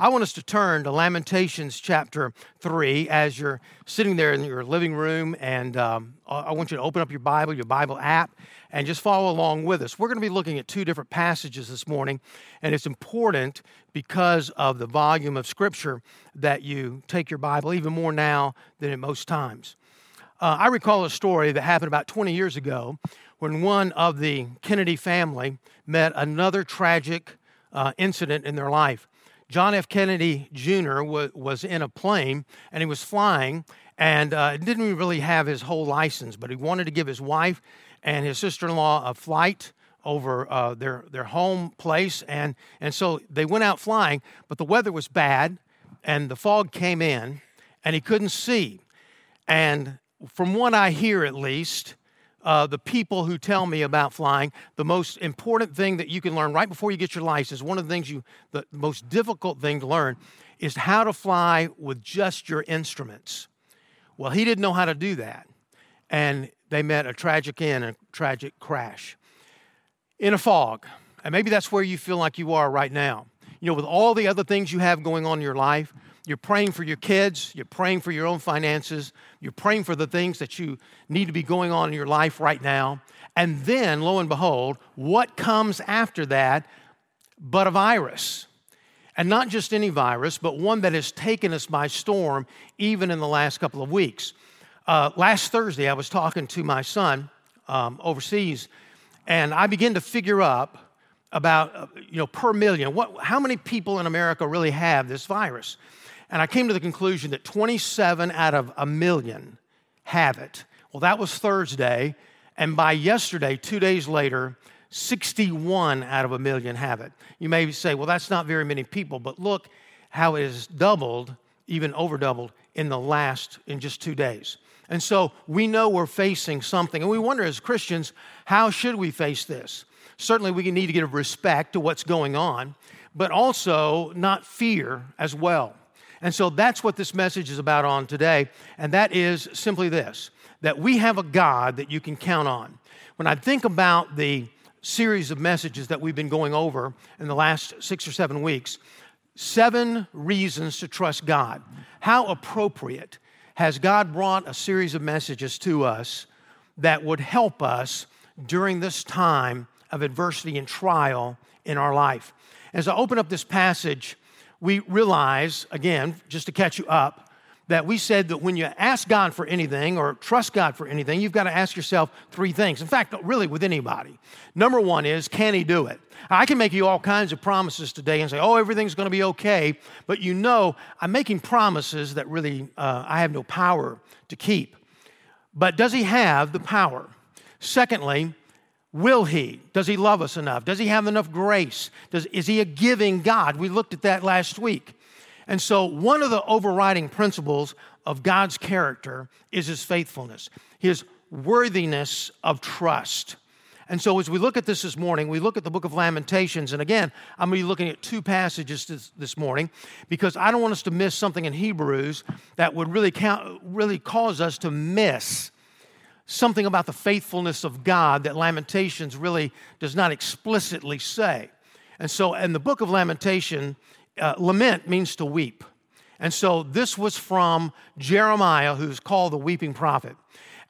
I want us to turn to Lamentations chapter 3 as you're sitting there in your living room, and um, I want you to open up your Bible, your Bible app, and just follow along with us. We're going to be looking at two different passages this morning, and it's important because of the volume of Scripture that you take your Bible even more now than at most times. Uh, I recall a story that happened about 20 years ago when one of the Kennedy family met another tragic uh, incident in their life. John F. Kennedy Jr. Was in a plane and he was flying and uh, didn't really have his whole license, but he wanted to give his wife and his sister in law a flight over uh, their, their home place. And, and so they went out flying, but the weather was bad and the fog came in and he couldn't see. And from what I hear at least, uh, the people who tell me about flying, the most important thing that you can learn right before you get your license, one of the things you, the most difficult thing to learn is how to fly with just your instruments. Well, he didn't know how to do that. And they met a tragic end, a tragic crash in a fog. And maybe that's where you feel like you are right now. You know, with all the other things you have going on in your life, you're praying for your kids, you're praying for your own finances, you're praying for the things that you need to be going on in your life right now. And then, lo and behold, what comes after that but a virus? And not just any virus, but one that has taken us by storm even in the last couple of weeks. Uh, last Thursday, I was talking to my son um, overseas, and I began to figure up about, uh, you know, per million, what, how many people in America really have this virus? And I came to the conclusion that 27 out of a million have it. Well, that was Thursday. And by yesterday, two days later, 61 out of a million have it. You may say, well, that's not very many people, but look how it has doubled, even over doubled, in the last, in just two days. And so we know we're facing something. And we wonder as Christians, how should we face this? Certainly, we need to give respect to what's going on, but also not fear as well. And so that's what this message is about on today. And that is simply this that we have a God that you can count on. When I think about the series of messages that we've been going over in the last six or seven weeks, seven reasons to trust God. How appropriate has God brought a series of messages to us that would help us during this time of adversity and trial in our life? As I open up this passage, we realize, again, just to catch you up, that we said that when you ask God for anything or trust God for anything, you've got to ask yourself three things. In fact, really with anybody. Number one is, can He do it? I can make you all kinds of promises today and say, oh, everything's going to be okay, but you know, I'm making promises that really uh, I have no power to keep. But does He have the power? Secondly, Will he? Does he love us enough? Does he have enough grace? Does, is he a giving God? We looked at that last week. And so, one of the overriding principles of God's character is his faithfulness, his worthiness of trust. And so, as we look at this this morning, we look at the book of Lamentations. And again, I'm going to be looking at two passages this, this morning because I don't want us to miss something in Hebrews that would really, count, really cause us to miss something about the faithfulness of God that Lamentations really does not explicitly say. And so, in the book of Lamentation, uh, lament means to weep. And so, this was from Jeremiah, who's called the weeping prophet.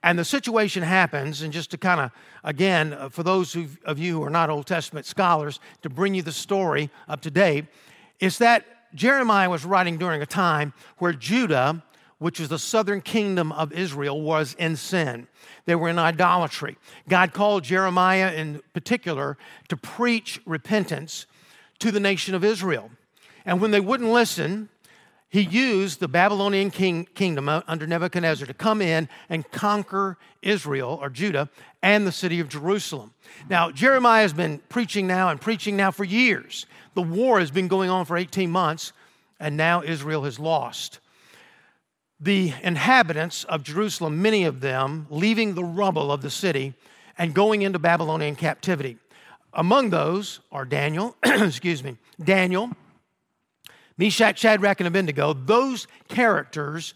And the situation happens, and just to kind of, again, uh, for those of you who are not Old Testament scholars, to bring you the story up to date, is that Jeremiah was writing during a time where Judah which is the southern kingdom of Israel, was in sin. They were in idolatry. God called Jeremiah in particular to preach repentance to the nation of Israel. And when they wouldn't listen, he used the Babylonian king, kingdom uh, under Nebuchadnezzar to come in and conquer Israel or Judah and the city of Jerusalem. Now, Jeremiah has been preaching now and preaching now for years. The war has been going on for 18 months, and now Israel has lost the inhabitants of Jerusalem, many of them leaving the rubble of the city and going into Babylonian captivity. Among those are Daniel, excuse me, Daniel, Meshach, Shadrach, and Abednego, those characters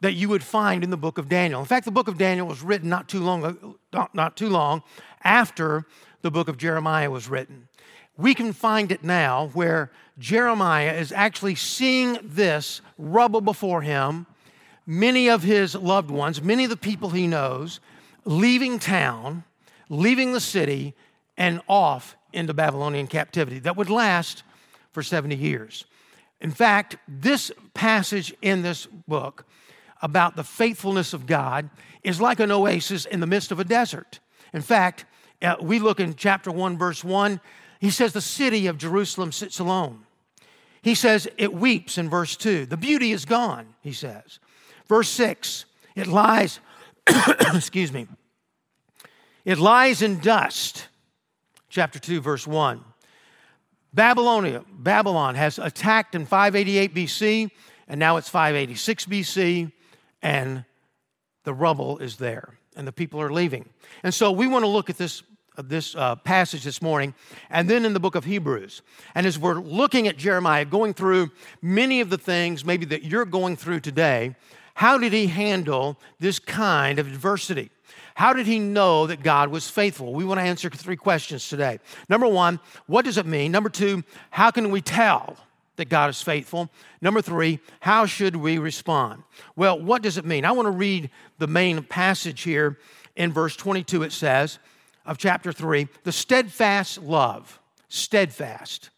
that you would find in the book of Daniel. In fact, the book of Daniel was written not too long, not too long after the book of Jeremiah was written. We can find it now where Jeremiah is actually seeing this rubble before him. Many of his loved ones, many of the people he knows, leaving town, leaving the city, and off into Babylonian captivity that would last for 70 years. In fact, this passage in this book about the faithfulness of God is like an oasis in the midst of a desert. In fact, uh, we look in chapter 1, verse 1, he says, The city of Jerusalem sits alone. He says, It weeps in verse 2. The beauty is gone, he says. Verse 6, it lies, excuse me, it lies in dust. Chapter 2, verse 1. Babylonia, Babylon has attacked in 588 BC, and now it's 586 BC, and the rubble is there, and the people are leaving. And so we want to look at this, uh, this uh, passage this morning, and then in the book of Hebrews. And as we're looking at Jeremiah, going through many of the things maybe that you're going through today, how did he handle this kind of adversity? How did he know that God was faithful? We want to answer three questions today. Number one, what does it mean? Number two, how can we tell that God is faithful? Number three, how should we respond? Well, what does it mean? I want to read the main passage here in verse 22. It says, of chapter 3, the steadfast love, steadfast,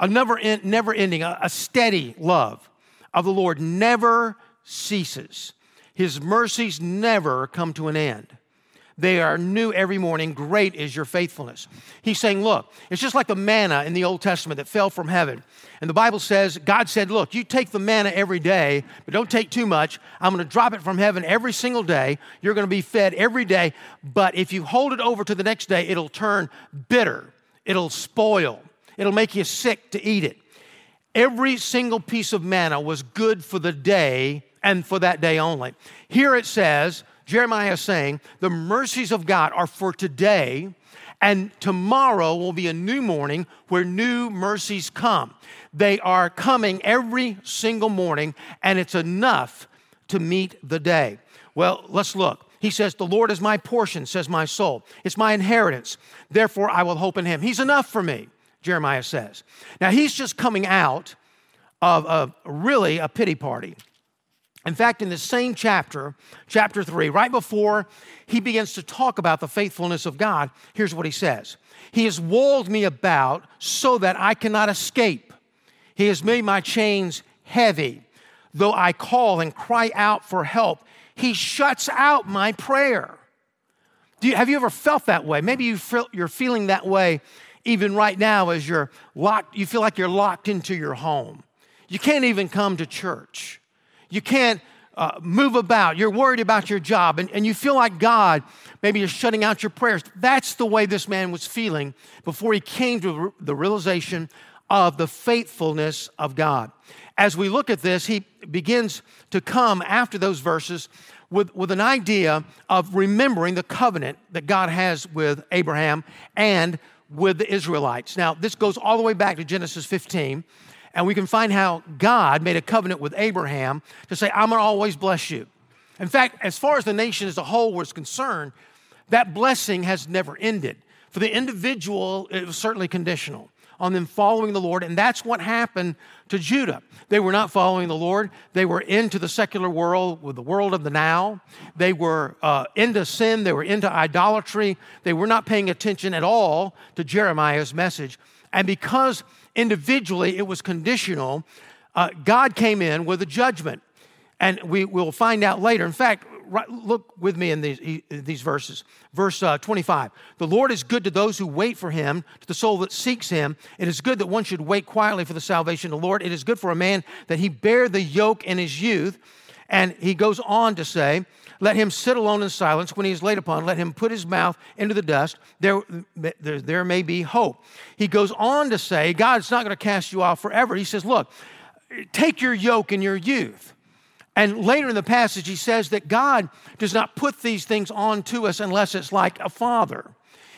a never, end, never ending, a, a steady love of the Lord never ceases. His mercies never come to an end. They are new every morning. Great is your faithfulness. He's saying, Look, it's just like the manna in the Old Testament that fell from heaven. And the Bible says, God said, Look, you take the manna every day, but don't take too much. I'm going to drop it from heaven every single day. You're going to be fed every day. But if you hold it over to the next day, it'll turn bitter, it'll spoil, it'll make you sick to eat it. Every single piece of manna was good for the day and for that day only. Here it says, Jeremiah is saying, the mercies of God are for today, and tomorrow will be a new morning where new mercies come. They are coming every single morning, and it's enough to meet the day. Well, let's look. He says, The Lord is my portion, says my soul. It's my inheritance. Therefore, I will hope in him. He's enough for me, Jeremiah says. Now, he's just coming out of a, really a pity party. In fact, in the same chapter, chapter 3, right before he begins to talk about the faithfulness of God, here's what he says He has walled me about so that I cannot escape. He has made my chains heavy. Though I call and cry out for help, he shuts out my prayer. You, have you ever felt that way? Maybe you feel, you're feeling that way even right now as you're locked, you feel like you're locked into your home. You can't even come to church. You can't uh, move about. You're worried about your job, and, and you feel like God maybe is shutting out your prayers. That's the way this man was feeling before he came to the realization of the faithfulness of God. As we look at this, he begins to come after those verses with, with an idea of remembering the covenant that God has with Abraham and with the Israelites. Now, this goes all the way back to Genesis 15. And we can find how God made a covenant with Abraham to say, I'm going to always bless you. In fact, as far as the nation as a whole was concerned, that blessing has never ended. For the individual, it was certainly conditional on them following the Lord, and that's what happened to Judah. They were not following the Lord. They were into the secular world, with the world of the now. They were uh, into sin. They were into idolatry. They were not paying attention at all to Jeremiah's message. And because individually it was conditional, uh, God came in with a judgment. And we will find out later. In fact, right, look with me in these, these verses. Verse uh, 25 The Lord is good to those who wait for him, to the soul that seeks him. It is good that one should wait quietly for the salvation of the Lord. It is good for a man that he bear the yoke in his youth. And he goes on to say, let him sit alone in silence. When he is laid upon, let him put his mouth into the dust. There, there, there may be hope. He goes on to say, God's not going to cast you off forever. He says, Look, take your yoke in your youth. And later in the passage, he says that God does not put these things on to us unless it's like a father.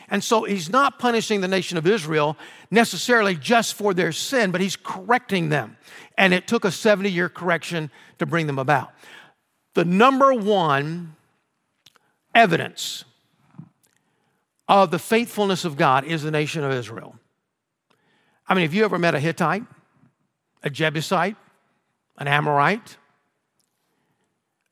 And so he's not punishing the nation of Israel necessarily just for their sin, but he's correcting them. And it took a 70 year correction to bring them about. The number one evidence of the faithfulness of God is the nation of Israel. I mean, have you ever met a Hittite? a Jebusite, an Amorite?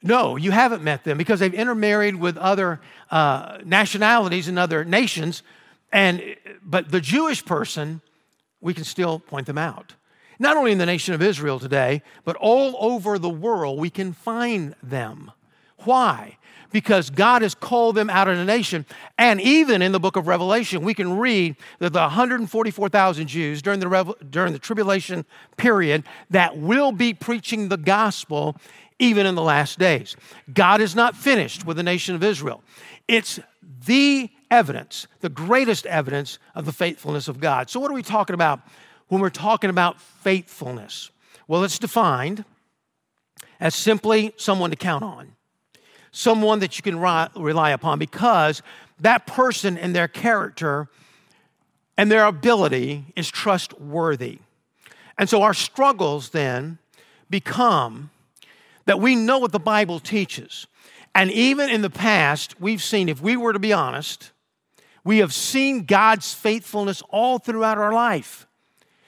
No, you haven't met them because they've intermarried with other uh, nationalities and other nations. And but the Jewish person, we can still point them out. Not only in the nation of Israel today, but all over the world, we can find them. Why? Because God has called them out of the nation. And even in the book of Revelation, we can read that the 144,000 Jews during the, during the tribulation period that will be preaching the gospel even in the last days. God is not finished with the nation of Israel. It's the evidence, the greatest evidence of the faithfulness of God. So, what are we talking about when we're talking about faithfulness? Well, it's defined as simply someone to count on, someone that you can rely upon because that person and their character and their ability is trustworthy. And so our struggles then become that we know what the Bible teaches. And even in the past, we've seen, if we were to be honest, we have seen God's faithfulness all throughout our life.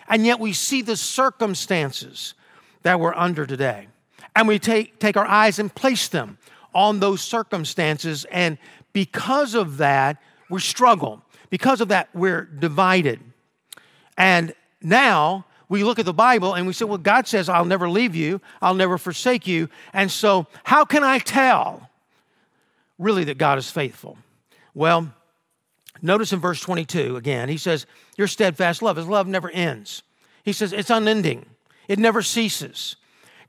And yet we see the circumstances that we're under today. And we take, take our eyes and place them on those circumstances. And because of that, we struggle. Because of that, we're divided. And now we look at the Bible and we say, well, God says, I'll never leave you, I'll never forsake you. And so, how can I tell really that God is faithful? Well, notice in verse 22 again, he says, Your steadfast love, his love never ends. He says, It's unending, it never ceases.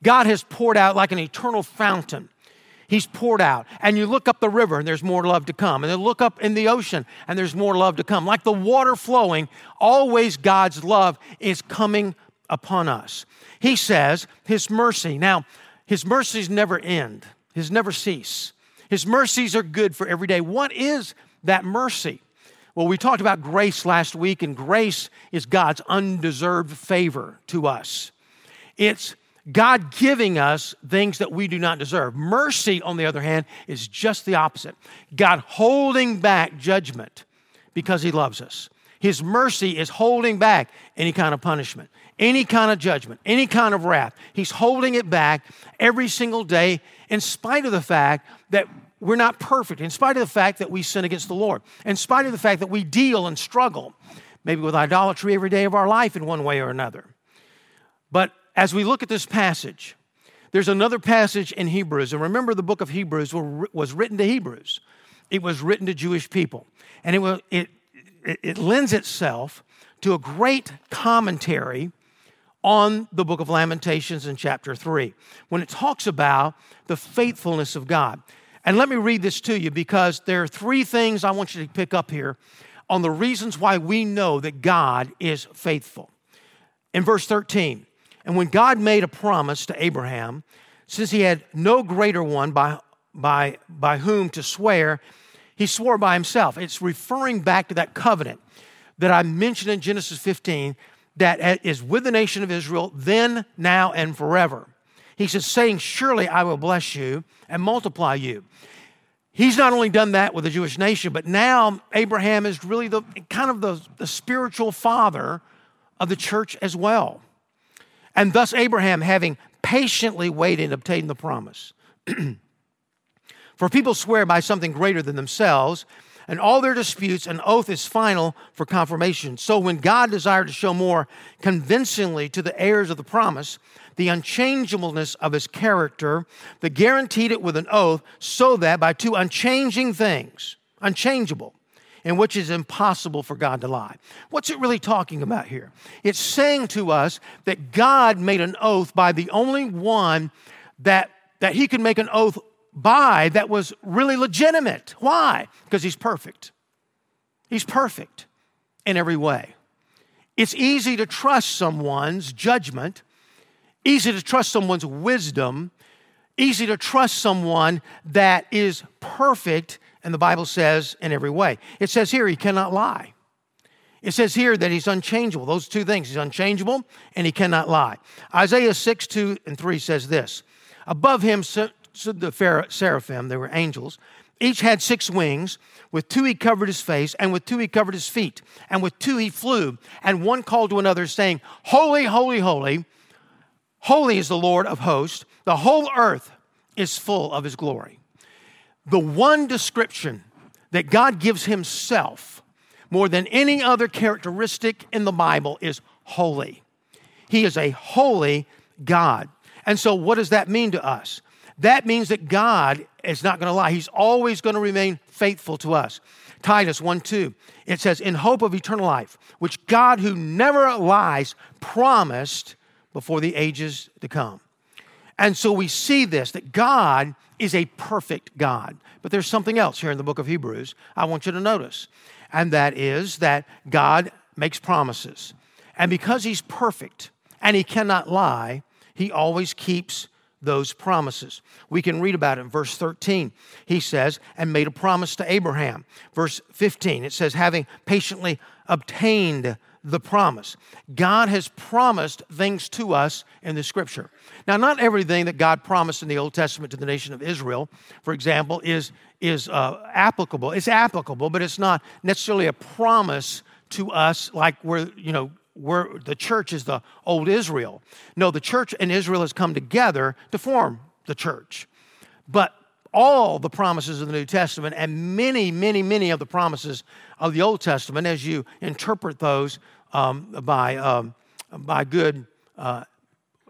God has poured out like an eternal fountain He's poured out. And you look up the river and there's more love to come. And then look up in the ocean and there's more love to come. Like the water flowing, always God's love is coming upon us. He says, His mercy. Now, His mercies never end, His never cease. His mercies are good for every day. What is that mercy? Well, we talked about grace last week, and grace is God's undeserved favor to us. It's God giving us things that we do not deserve. Mercy, on the other hand, is just the opposite. God holding back judgment because He loves us. His mercy is holding back any kind of punishment, any kind of judgment, any kind of wrath. He's holding it back every single day, in spite of the fact that we're not perfect, in spite of the fact that we sin against the Lord, in spite of the fact that we deal and struggle, maybe with idolatry every day of our life in one way or another. But as we look at this passage, there's another passage in Hebrews. And remember, the book of Hebrews was written to Hebrews, it was written to Jewish people. And it, was, it, it lends itself to a great commentary on the book of Lamentations in chapter 3 when it talks about the faithfulness of God. And let me read this to you because there are three things I want you to pick up here on the reasons why we know that God is faithful. In verse 13, and when God made a promise to Abraham, since he had no greater one by, by, by whom to swear, he swore by himself. It's referring back to that covenant that I mentioned in Genesis 15 that is with the nation of Israel then, now, and forever. He says, saying, Surely I will bless you and multiply you. He's not only done that with the Jewish nation, but now Abraham is really the kind of the, the spiritual father of the church as well. And thus, Abraham, having patiently waited, obtained the promise. For people swear by something greater than themselves, and all their disputes, an oath is final for confirmation. So, when God desired to show more convincingly to the heirs of the promise the unchangeableness of his character, they guaranteed it with an oath, so that by two unchanging things, unchangeable, in which is impossible for God to lie. What's it really talking about here? It's saying to us that God made an oath by the only one that, that he could make an oath by that was really legitimate. Why? Because he's perfect. He's perfect in every way. It's easy to trust someone's judgment, easy to trust someone's wisdom, easy to trust someone that is perfect and the Bible says in every way. It says here he cannot lie. It says here that he's unchangeable. Those two things. He's unchangeable and he cannot lie. Isaiah 6, 2 and 3 says this Above him stood the seraphim, they were angels. Each had six wings. With two he covered his face, and with two he covered his feet, and with two he flew. And one called to another, saying, Holy, holy, holy, Holy is the Lord of hosts. The whole earth is full of his glory. The one description that God gives himself more than any other characteristic in the Bible is holy. He is a holy God. And so, what does that mean to us? That means that God is not going to lie. He's always going to remain faithful to us. Titus 1 2, it says, In hope of eternal life, which God, who never lies, promised before the ages to come. And so we see this that God is a perfect God. But there's something else here in the book of Hebrews I want you to notice, and that is that God makes promises. And because He's perfect and He cannot lie, He always keeps those promises. We can read about it in verse 13. He says, and made a promise to Abraham. Verse 15, it says, having patiently obtained the promise. God has promised things to us in the scripture. Now, not everything that God promised in the Old Testament to the nation of Israel, for example, is, is uh, applicable. It's applicable, but it's not necessarily a promise to us like we're, you know, we're, the church is the old Israel. No, the church and Israel has come together to form the church. But all the promises of the New Testament and many, many, many of the promises of the Old Testament, as you interpret those um, by, um, by good uh,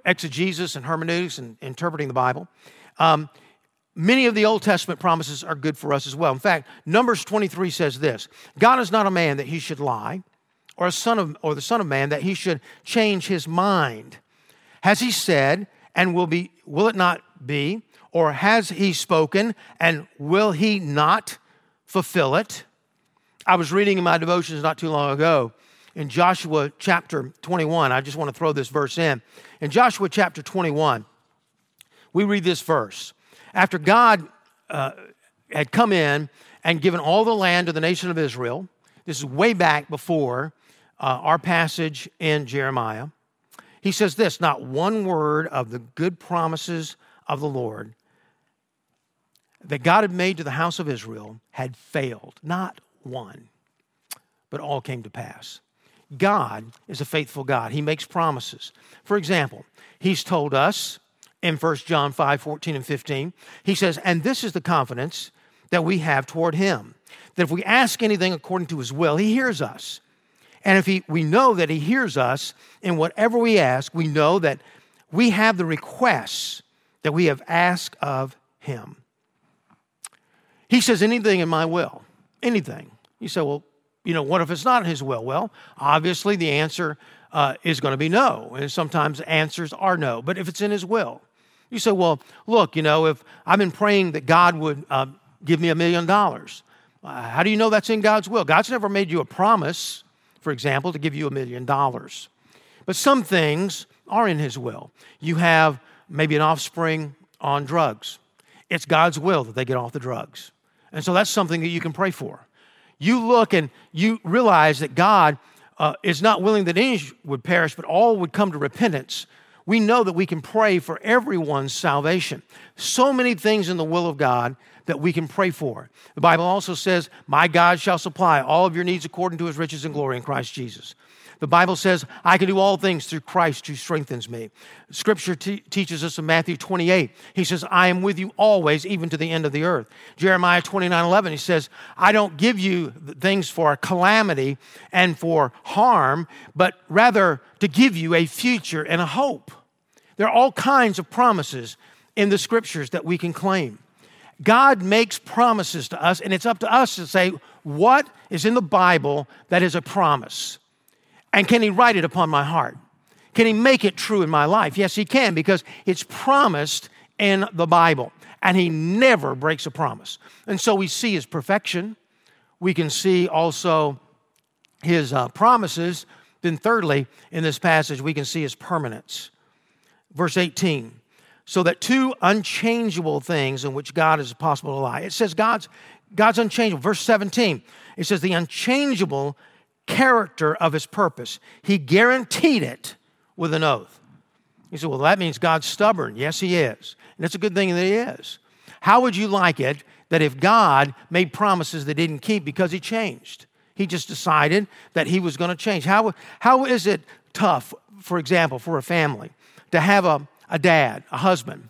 exegesis and hermeneutics and interpreting the Bible, um, many of the Old Testament promises are good for us as well. In fact, Numbers 23 says this God is not a man that he should lie or a son of or the son of man that he should change his mind has he said and will be will it not be or has he spoken and will he not fulfill it? I was reading in my devotions not too long ago in joshua chapter 21 i just want to throw this verse in. In joshua chapter 21 we read this verse. After god uh, had come in and given all the land to the nation of israel this is way back before uh, our passage in Jeremiah. He says this not one word of the good promises of the Lord that God had made to the house of Israel had failed. Not one, but all came to pass. God is a faithful God. He makes promises. For example, He's told us in 1 John 5 14 and 15, He says, And this is the confidence that we have toward Him, that if we ask anything according to His will, He hears us. And if he, we know that He hears us in whatever we ask, we know that we have the requests that we have asked of Him. He says, anything in my will, anything. You say, well, you know, what if it's not in His will? Well, obviously the answer uh, is going to be no. And sometimes answers are no. But if it's in His will, you say, well, look, you know, if I've been praying that God would uh, give me a million dollars, uh, how do you know that's in God's will? God's never made you a promise for example, to give you a million dollars. But some things are in His will. You have maybe an offspring on drugs, it's God's will that they get off the drugs. And so that's something that you can pray for. You look and you realize that God uh, is not willing that any would perish, but all would come to repentance. We know that we can pray for everyone's salvation. So many things in the will of God that we can pray for. The Bible also says, My God shall supply all of your needs according to his riches and glory in Christ Jesus. The Bible says, I can do all things through Christ who strengthens me. Scripture teaches us in Matthew 28, he says, I am with you always, even to the end of the earth. Jeremiah 29 11, he says, I don't give you things for calamity and for harm, but rather to give you a future and a hope. There are all kinds of promises in the scriptures that we can claim. God makes promises to us, and it's up to us to say, what is in the Bible that is a promise? And can He write it upon my heart? Can He make it true in my life? Yes, He can, because it's promised in the Bible, and He never breaks a promise. And so we see His perfection. We can see also His uh, promises. Then, thirdly, in this passage, we can see His permanence. Verse 18 so that two unchangeable things in which God is possible to lie. It says God's, God's unchangeable. Verse 17, it says the unchangeable character of his purpose. He guaranteed it with an oath. You said, well, that means God's stubborn. Yes, he is. And it's a good thing that he is. How would you like it that if God made promises that didn't keep because he changed? He just decided that he was going to change. How, how is it tough, for example, for a family to have a, a dad, a husband,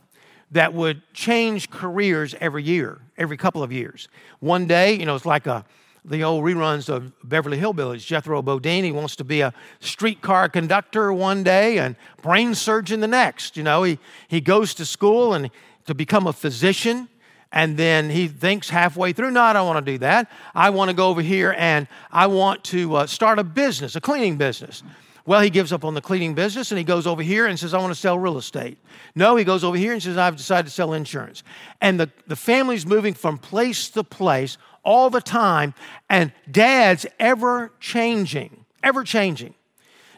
that would change careers every year, every couple of years. One day, you know, it's like a, the old reruns of Beverly Hillbillies. Jethro Bodine, he wants to be a streetcar conductor one day and brain surgeon the next. You know, he, he goes to school and to become a physician. And then he thinks halfway through, no, I don't want to do that. I want to go over here and I want to uh, start a business, a cleaning business. Well, he gives up on the cleaning business and he goes over here and says, I want to sell real estate. No, he goes over here and says, I've decided to sell insurance. And the, the family's moving from place to place all the time, and dad's ever changing, ever changing.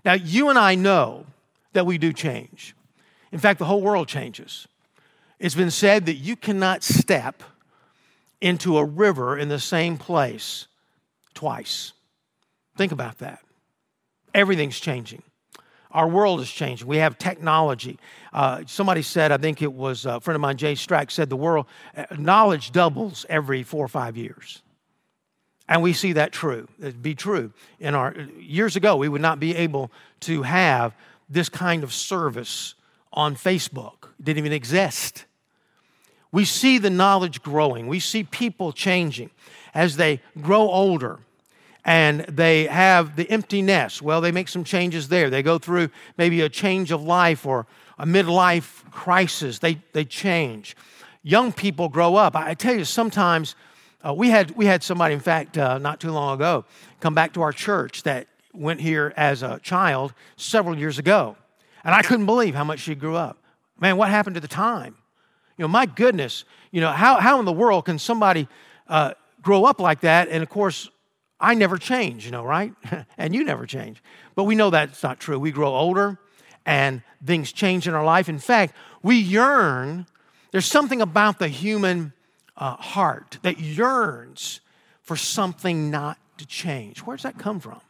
Now, you and I know that we do change. In fact, the whole world changes. It's been said that you cannot step into a river in the same place twice. Think about that. Everything's changing. Our world is changing. We have technology. Uh, somebody said, I think it was a friend of mine, Jay Strack, said the world, uh, knowledge doubles every four or five years. And we see that true, It'd be true. In our years ago, we would not be able to have this kind of service on Facebook. It didn't even exist. We see the knowledge growing. We see people changing as they grow older and they have the empty nest. Well, they make some changes there. They go through maybe a change of life or a midlife crisis. They, they change. Young people grow up. I tell you, sometimes uh, we, had, we had somebody, in fact, uh, not too long ago, come back to our church that went here as a child several years ago. And I couldn't believe how much she grew up. Man, what happened to the time? You know, my goodness, you know, how, how in the world can somebody uh, grow up like that? And of course, I never change, you know, right? and you never change. But we know that's not true. We grow older and things change in our life. In fact, we yearn. There's something about the human uh, heart that yearns for something not to change. Where does that come from?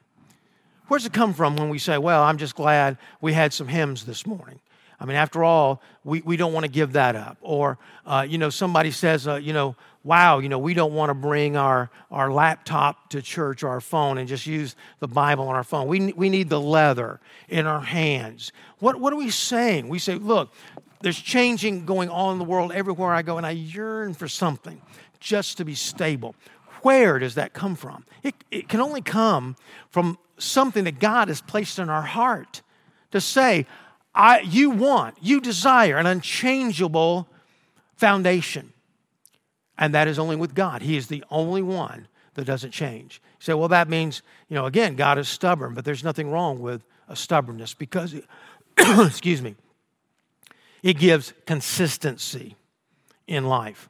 Where does it come from when we say, well, I'm just glad we had some hymns this morning? I mean, after all, we, we don't want to give that up. Or, uh, you know, somebody says, uh, you know, wow, you know, we don't want to bring our, our laptop to church or our phone and just use the Bible on our phone. We, we need the leather in our hands. What, what are we saying? We say, look, there's changing going on in the world everywhere I go, and I yearn for something just to be stable. Where does that come from? It, it can only come from something that God has placed in our heart to say, I, you want, you desire an unchangeable foundation. And that is only with God. He is the only one that doesn't change. You say, well, that means, you know, again, God is stubborn, but there's nothing wrong with a stubbornness because, it, excuse me, it gives consistency in life.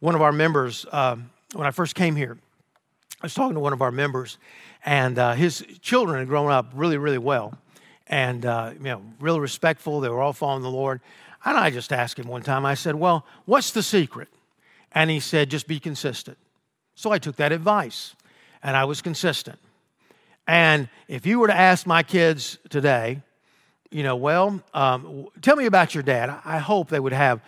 One of our members, uh, when I first came here, I was talking to one of our members, and uh, his children had grown up really, really well and uh, you know, real respectful. They were all following the Lord. And I just asked him one time, I said, Well, what's the secret? And he said, Just be consistent. So I took that advice and I was consistent. And if you were to ask my kids today, you know, well, um, tell me about your dad. I hope they would have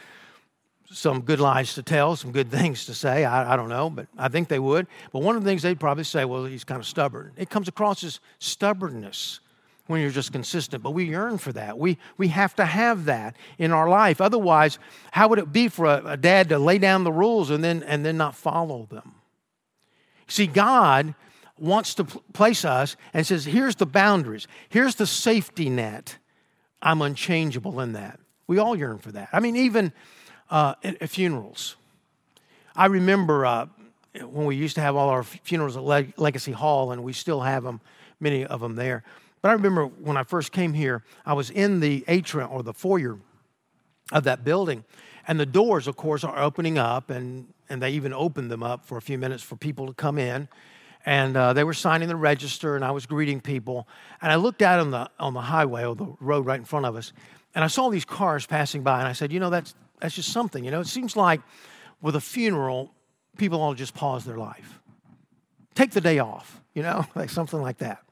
some good lies to tell, some good things to say. I, I, don't know, but I think they would. But one of the things they'd probably say, well, he's kind of stubborn. It comes across as stubbornness when you're just consistent. But we yearn for that. We, we have to have that in our life. Otherwise, how would it be for a, a dad to lay down the rules and then, and then not follow them? See, God wants to place us and says, here's the boundaries, here's the safety net. I'm unchangeable in that. We all yearn for that. I mean, even uh, at, at funerals. I remember uh, when we used to have all our funerals at Leg- Legacy Hall, and we still have them, many of them there. But I remember when I first came here, I was in the atrium or the foyer of that building, and the doors, of course, are opening up, and, and they even opened them up for a few minutes for people to come in. And uh, they were signing the register, and I was greeting people. And I looked out on the, on the highway, or the road right in front of us, and I saw these cars passing by, and I said, You know, that's, that's just something. You know, it seems like with a funeral, people all just pause their life. Take the day off, you know, like something like that.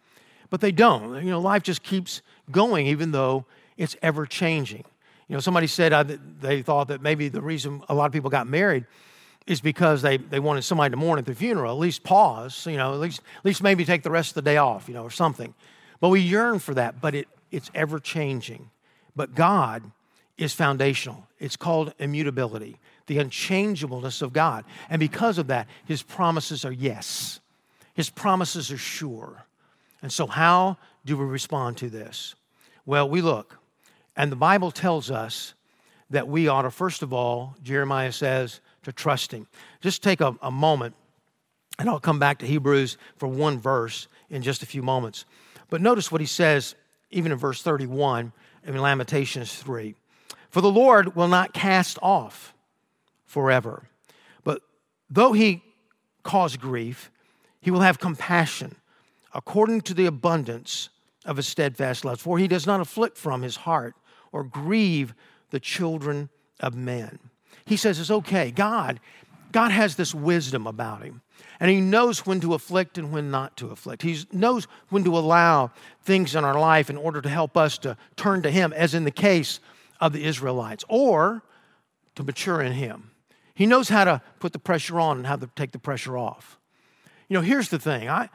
But they don't. You know, life just keeps going, even though it's ever changing. You know, somebody said uh, they thought that maybe the reason a lot of people got married is because they, they wanted somebody to mourn at the funeral, at least pause, you know, at least, at least maybe take the rest of the day off, you know, or something. But we yearn for that, but it, it's ever changing But God is foundational. It's called immutability, the unchangeableness of God. And because of that, his promises are yes. His promises are sure. And so, how do we respond to this? Well, we look, and the Bible tells us that we ought to, first of all, Jeremiah says, to trust him. Just take a, a moment, and I'll come back to Hebrews for one verse in just a few moments. But notice what he says, even in verse 31 in Lamentations 3. For the Lord will not cast off forever, but though he cause grief, he will have compassion according to the abundance of his steadfast love. For he does not afflict from his heart or grieve the children of men. He says it's okay. God, God has this wisdom about him. And he knows when to afflict and when not to afflict. He knows when to allow things in our life in order to help us to turn to him, as in the case of the Israelites, or to mature in him. He knows how to put the pressure on and how to take the pressure off. You know, here's the thing. I,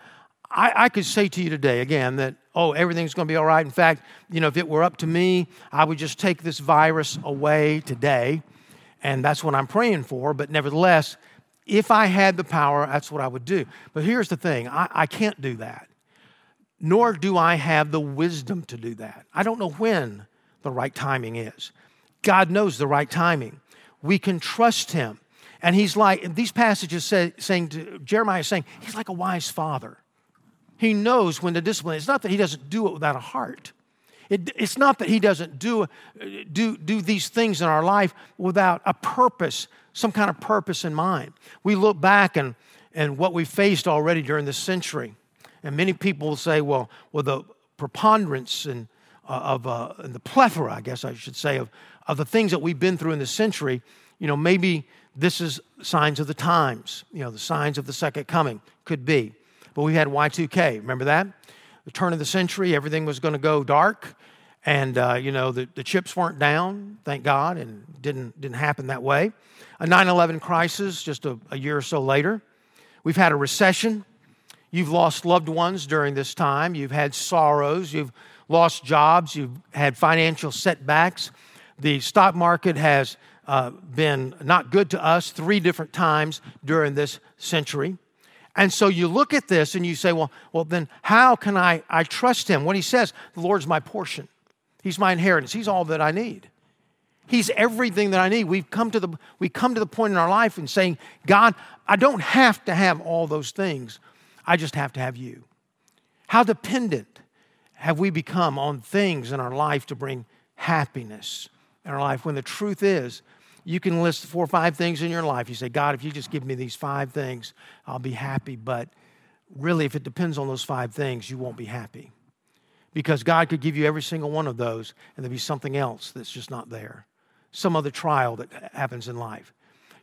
I, I could say to you today again that, oh, everything's going to be all right. In fact, you know, if it were up to me, I would just take this virus away today. And that's what I'm praying for. But nevertheless, if I had the power, that's what I would do. But here's the thing I, I can't do that, nor do I have the wisdom to do that. I don't know when the right timing is. God knows the right timing. We can trust Him. And He's like, these passages say, saying to Jeremiah is saying, He's like a wise father. He knows when to discipline. It's not that He doesn't do it without a heart. It, it's not that he doesn't do, do, do these things in our life without a purpose, some kind of purpose in mind. We look back and, and what we faced already during this century, and many people will say, well, well the preponderance and, uh, of uh, and the plethora, I guess I should say, of, of the things that we've been through in this century, you know, maybe this is signs of the times, you know, the signs of the second coming, could be. But we had Y2K, remember that? The turn of the century, everything was going to go dark. And, uh, you know, the, the chips weren't down, thank God, and didn't, didn't happen that way. A 9 11 crisis just a, a year or so later. We've had a recession. You've lost loved ones during this time. You've had sorrows. You've lost jobs. You've had financial setbacks. The stock market has uh, been not good to us three different times during this century. And so you look at this and you say, well, well then how can I, I trust him? When he says, the Lord's my portion. He's my inheritance. He's all that I need. He's everything that I need. We've come to the, we come to the point in our life in saying, God, I don't have to have all those things. I just have to have you. How dependent have we become on things in our life to bring happiness in our life when the truth is, you can list four or five things in your life. You say, God, if you just give me these five things, I'll be happy. But really, if it depends on those five things, you won't be happy because God could give you every single one of those and there'd be something else that's just not there, some other trial that happens in life.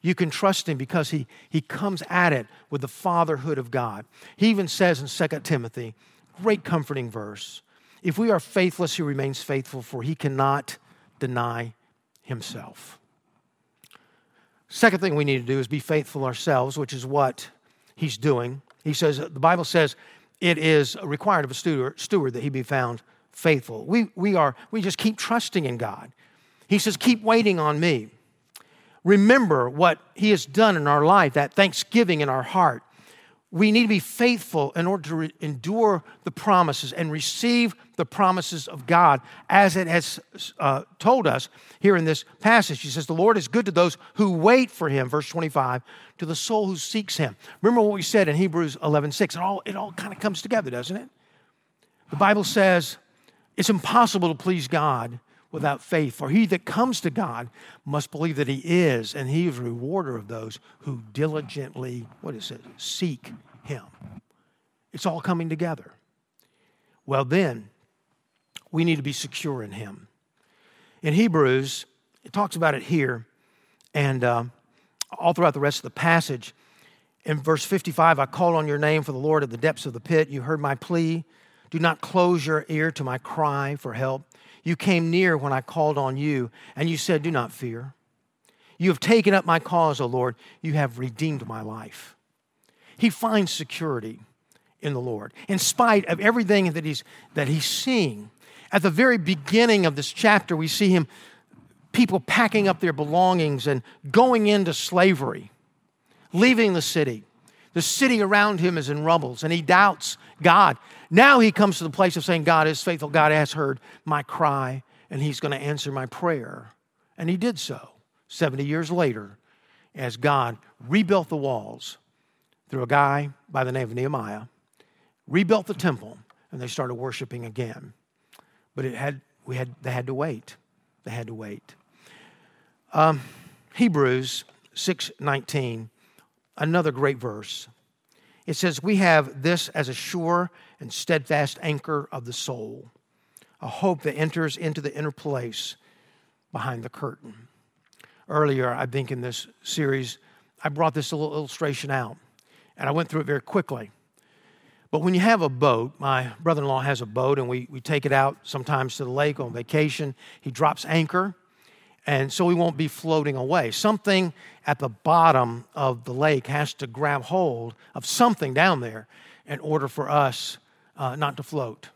You can trust him because he, he comes at it with the fatherhood of God. He even says in 2 Timothy, great comforting verse, if we are faithless, he remains faithful, for he cannot deny himself. Second thing we need to do is be faithful ourselves, which is what he's doing. He says, the Bible says, it is required of a steward, steward that he be found faithful. We, we, are, we just keep trusting in God. He says, Keep waiting on me. Remember what he has done in our life, that thanksgiving in our heart we need to be faithful in order to re- endure the promises and receive the promises of God as it has uh, told us here in this passage. He says, The Lord is good to those who wait for him, verse 25, to the soul who seeks him. Remember what we said in Hebrews 11 6. It all, it all kind of comes together, doesn't it? The Bible says it's impossible to please God without faith. For he that comes to God must believe that he is, and he is a rewarder of those who diligently, what is it, seek him. It's all coming together. Well, then, we need to be secure in him. In Hebrews, it talks about it here, and uh, all throughout the rest of the passage. In verse 55, I called on your name for the Lord at the depths of the pit. You heard my plea. Do not close your ear to my cry for help. You came near when I called on you, and you said, Do not fear. You have taken up my cause, O Lord. You have redeemed my life. He finds security in the Lord, in spite of everything that he's, that he's seeing. At the very beginning of this chapter, we see him, people packing up their belongings and going into slavery, leaving the city. The city around him is in rubbles, and he doubts God. Now he comes to the place of saying, God is faithful. God has heard my cry, and he's going to answer my prayer. And he did so 70 years later as God rebuilt the walls through a guy by the name of Nehemiah, rebuilt the temple, and they started worshiping again. But it had, we had, they had to wait. They had to wait. Um, Hebrews 6:19, another great verse. It says, "We have this as a sure and steadfast anchor of the soul, a hope that enters into the inner place behind the curtain." Earlier, I think in this series, I brought this little illustration out, and I went through it very quickly. But when you have a boat, my brother in law has a boat, and we, we take it out sometimes to the lake on vacation. He drops anchor, and so we won't be floating away. Something at the bottom of the lake has to grab hold of something down there in order for us uh, not to float.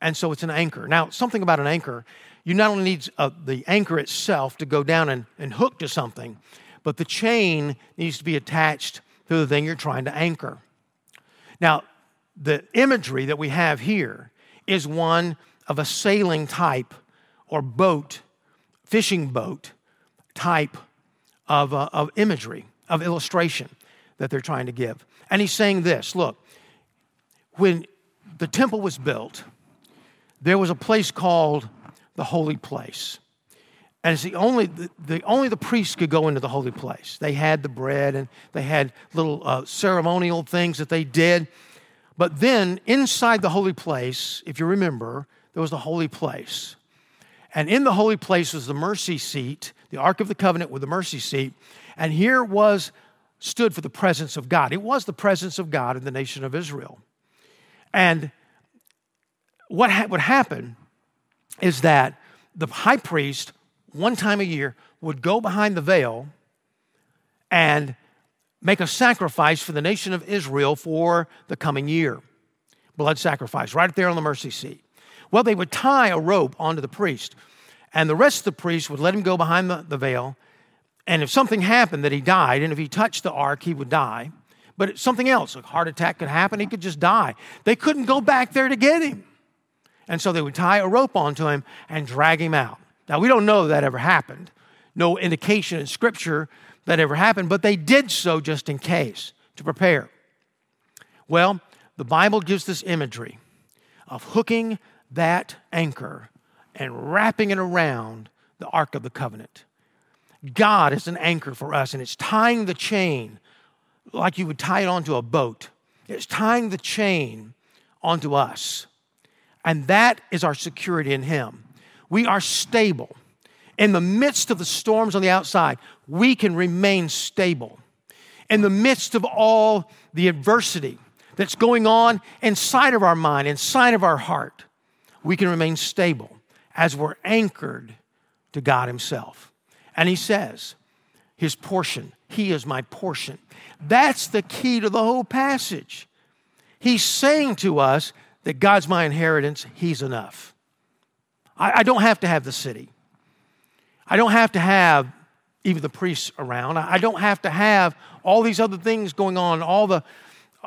And so it's an anchor. Now, something about an anchor, you not only need uh, the anchor itself to go down and, and hook to something, but the chain needs to be attached to the thing you're trying to anchor. Now, the imagery that we have here is one of a sailing type or boat, fishing boat type of, uh, of imagery, of illustration that they're trying to give. And he's saying this look, when the temple was built, there was a place called the holy place. And it's the only, the, the, only the priests could go into the holy place. They had the bread and they had little uh, ceremonial things that they did. But then inside the holy place, if you remember, there was the holy place. And in the holy place was the mercy seat, the Ark of the Covenant with the mercy seat. And here was stood for the presence of God. It was the presence of God in the nation of Israel. And what ha- would happen is that the high priest, one time a year, would go behind the veil and make a sacrifice for the nation of Israel for the coming year. Blood sacrifice, right there on the mercy seat. Well, they would tie a rope onto the priest, and the rest of the priests would let him go behind the, the veil. And if something happened that he died, and if he touched the ark, he would die. But something else, a heart attack could happen, he could just die. They couldn't go back there to get him. And so they would tie a rope onto him and drag him out. Now, we don't know that ever happened. No indication in Scripture that ever happened, but they did so just in case to prepare. Well, the Bible gives this imagery of hooking that anchor and wrapping it around the Ark of the Covenant. God is an anchor for us, and it's tying the chain like you would tie it onto a boat. It's tying the chain onto us. And that is our security in Him. We are stable. In the midst of the storms on the outside, we can remain stable. In the midst of all the adversity that's going on inside of our mind, inside of our heart, we can remain stable as we're anchored to God Himself. And He says, His portion, He is my portion. That's the key to the whole passage. He's saying to us that God's my inheritance, He's enough. I, I don't have to have the city. I don't have to have even the priests around. I don't have to have all these other things going on, all the,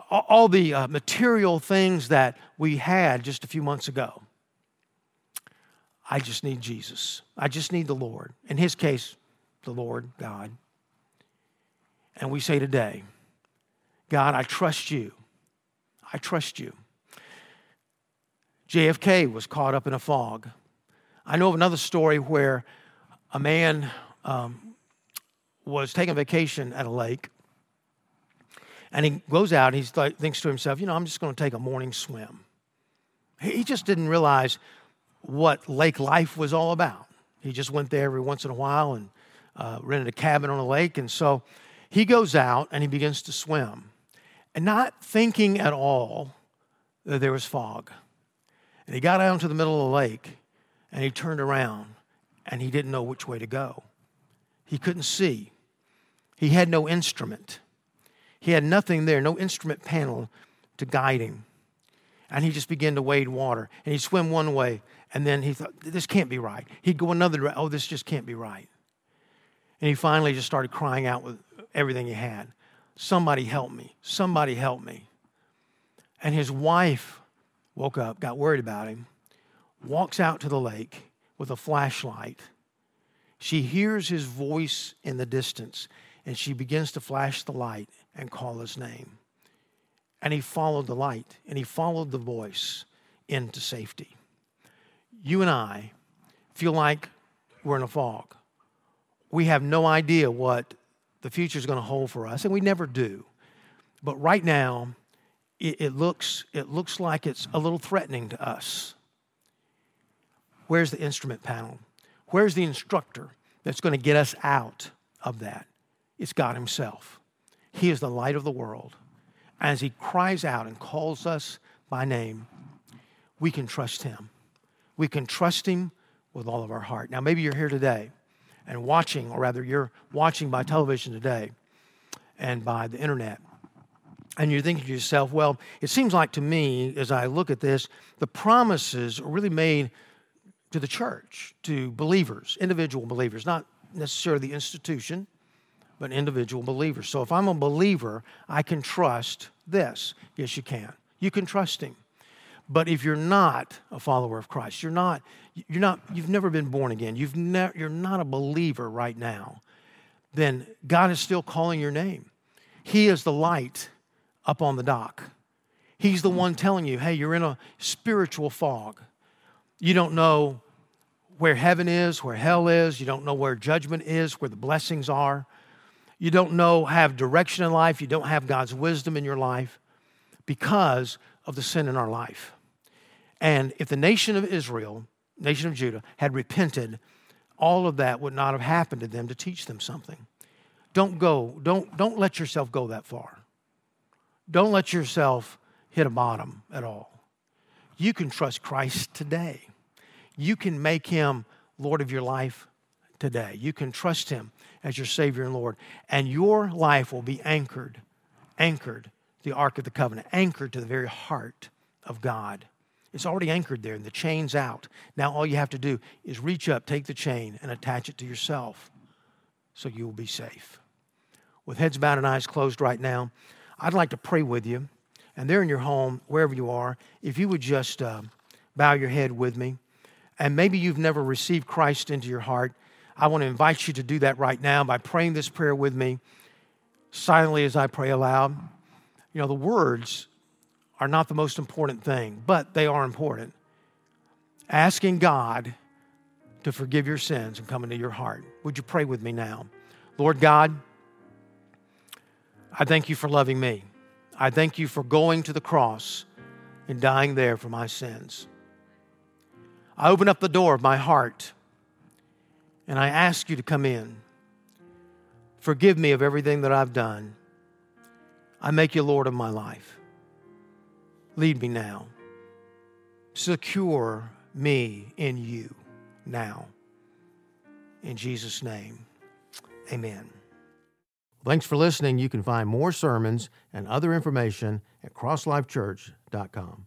all the uh, material things that we had just a few months ago. I just need Jesus. I just need the Lord. In his case, the Lord, God. And we say today, God, I trust you. I trust you. JFK was caught up in a fog. I know of another story where a man um, was taking vacation at a lake, and he goes out and he thinks to himself, you know, I'm just going to take a morning swim. He just didn't realize what lake life was all about. He just went there every once in a while and uh, rented a cabin on a lake. And so he goes out and he begins to swim, and not thinking at all that there was fog. And he got out into the middle of the lake and he turned around and he didn't know which way to go. He couldn't see. He had no instrument. He had nothing there, no instrument panel to guide him. And he just began to wade water. And he'd swim one way And then he thought, this can't be right. He'd go another direction. Oh, this just can't be right. And he finally just started crying out with everything he had Somebody help me. Somebody help me. And his wife woke up, got worried about him, walks out to the lake with a flashlight. She hears his voice in the distance, and she begins to flash the light and call his name. And he followed the light, and he followed the voice into safety. You and I feel like we're in a fog. We have no idea what the future is going to hold for us, and we never do. But right now, it, it, looks, it looks like it's a little threatening to us. Where's the instrument panel? Where's the instructor that's going to get us out of that? It's God Himself. He is the light of the world. As He cries out and calls us by name, we can trust Him. We can trust Him with all of our heart. Now, maybe you're here today and watching, or rather, you're watching by television today and by the internet. And you're thinking to yourself, well, it seems like to me, as I look at this, the promises are really made to the church, to believers, individual believers, not necessarily the institution, but individual believers. So if I'm a believer, I can trust this. Yes, you can. You can trust Him. But if you're not a follower of Christ, you're not, you're not, you've never been born again, you've you're not a believer right now, then God is still calling your name. He is the light up on the dock. He's the one telling you, hey, you're in a spiritual fog. You don't know where heaven is, where hell is. You don't know where judgment is, where the blessings are. You don't know, have direction in life. You don't have God's wisdom in your life because of the sin in our life. And if the nation of Israel, nation of Judah, had repented, all of that would not have happened to them to teach them something. Don't go, don't, don't let yourself go that far. Don't let yourself hit a bottom at all. You can trust Christ today. You can make him Lord of your life today. You can trust him as your Savior and Lord. And your life will be anchored, anchored, the Ark of the Covenant, anchored to the very heart of God. It's already anchored there and the chain's out. Now all you have to do is reach up, take the chain, and attach it to yourself so you will be safe. With heads bowed and eyes closed right now, I'd like to pray with you. And there in your home, wherever you are, if you would just uh, bow your head with me. And maybe you've never received Christ into your heart. I want to invite you to do that right now by praying this prayer with me silently as I pray aloud. You know, the words are not the most important thing, but they are important. Asking God to forgive your sins and come into your heart. Would you pray with me now? Lord God, I thank you for loving me. I thank you for going to the cross and dying there for my sins. I open up the door of my heart and I ask you to come in. Forgive me of everything that I've done. I make you Lord of my life. Lead me now. Secure me in you now. In Jesus' name, amen. Thanks for listening. You can find more sermons and other information at crosslifechurch.com.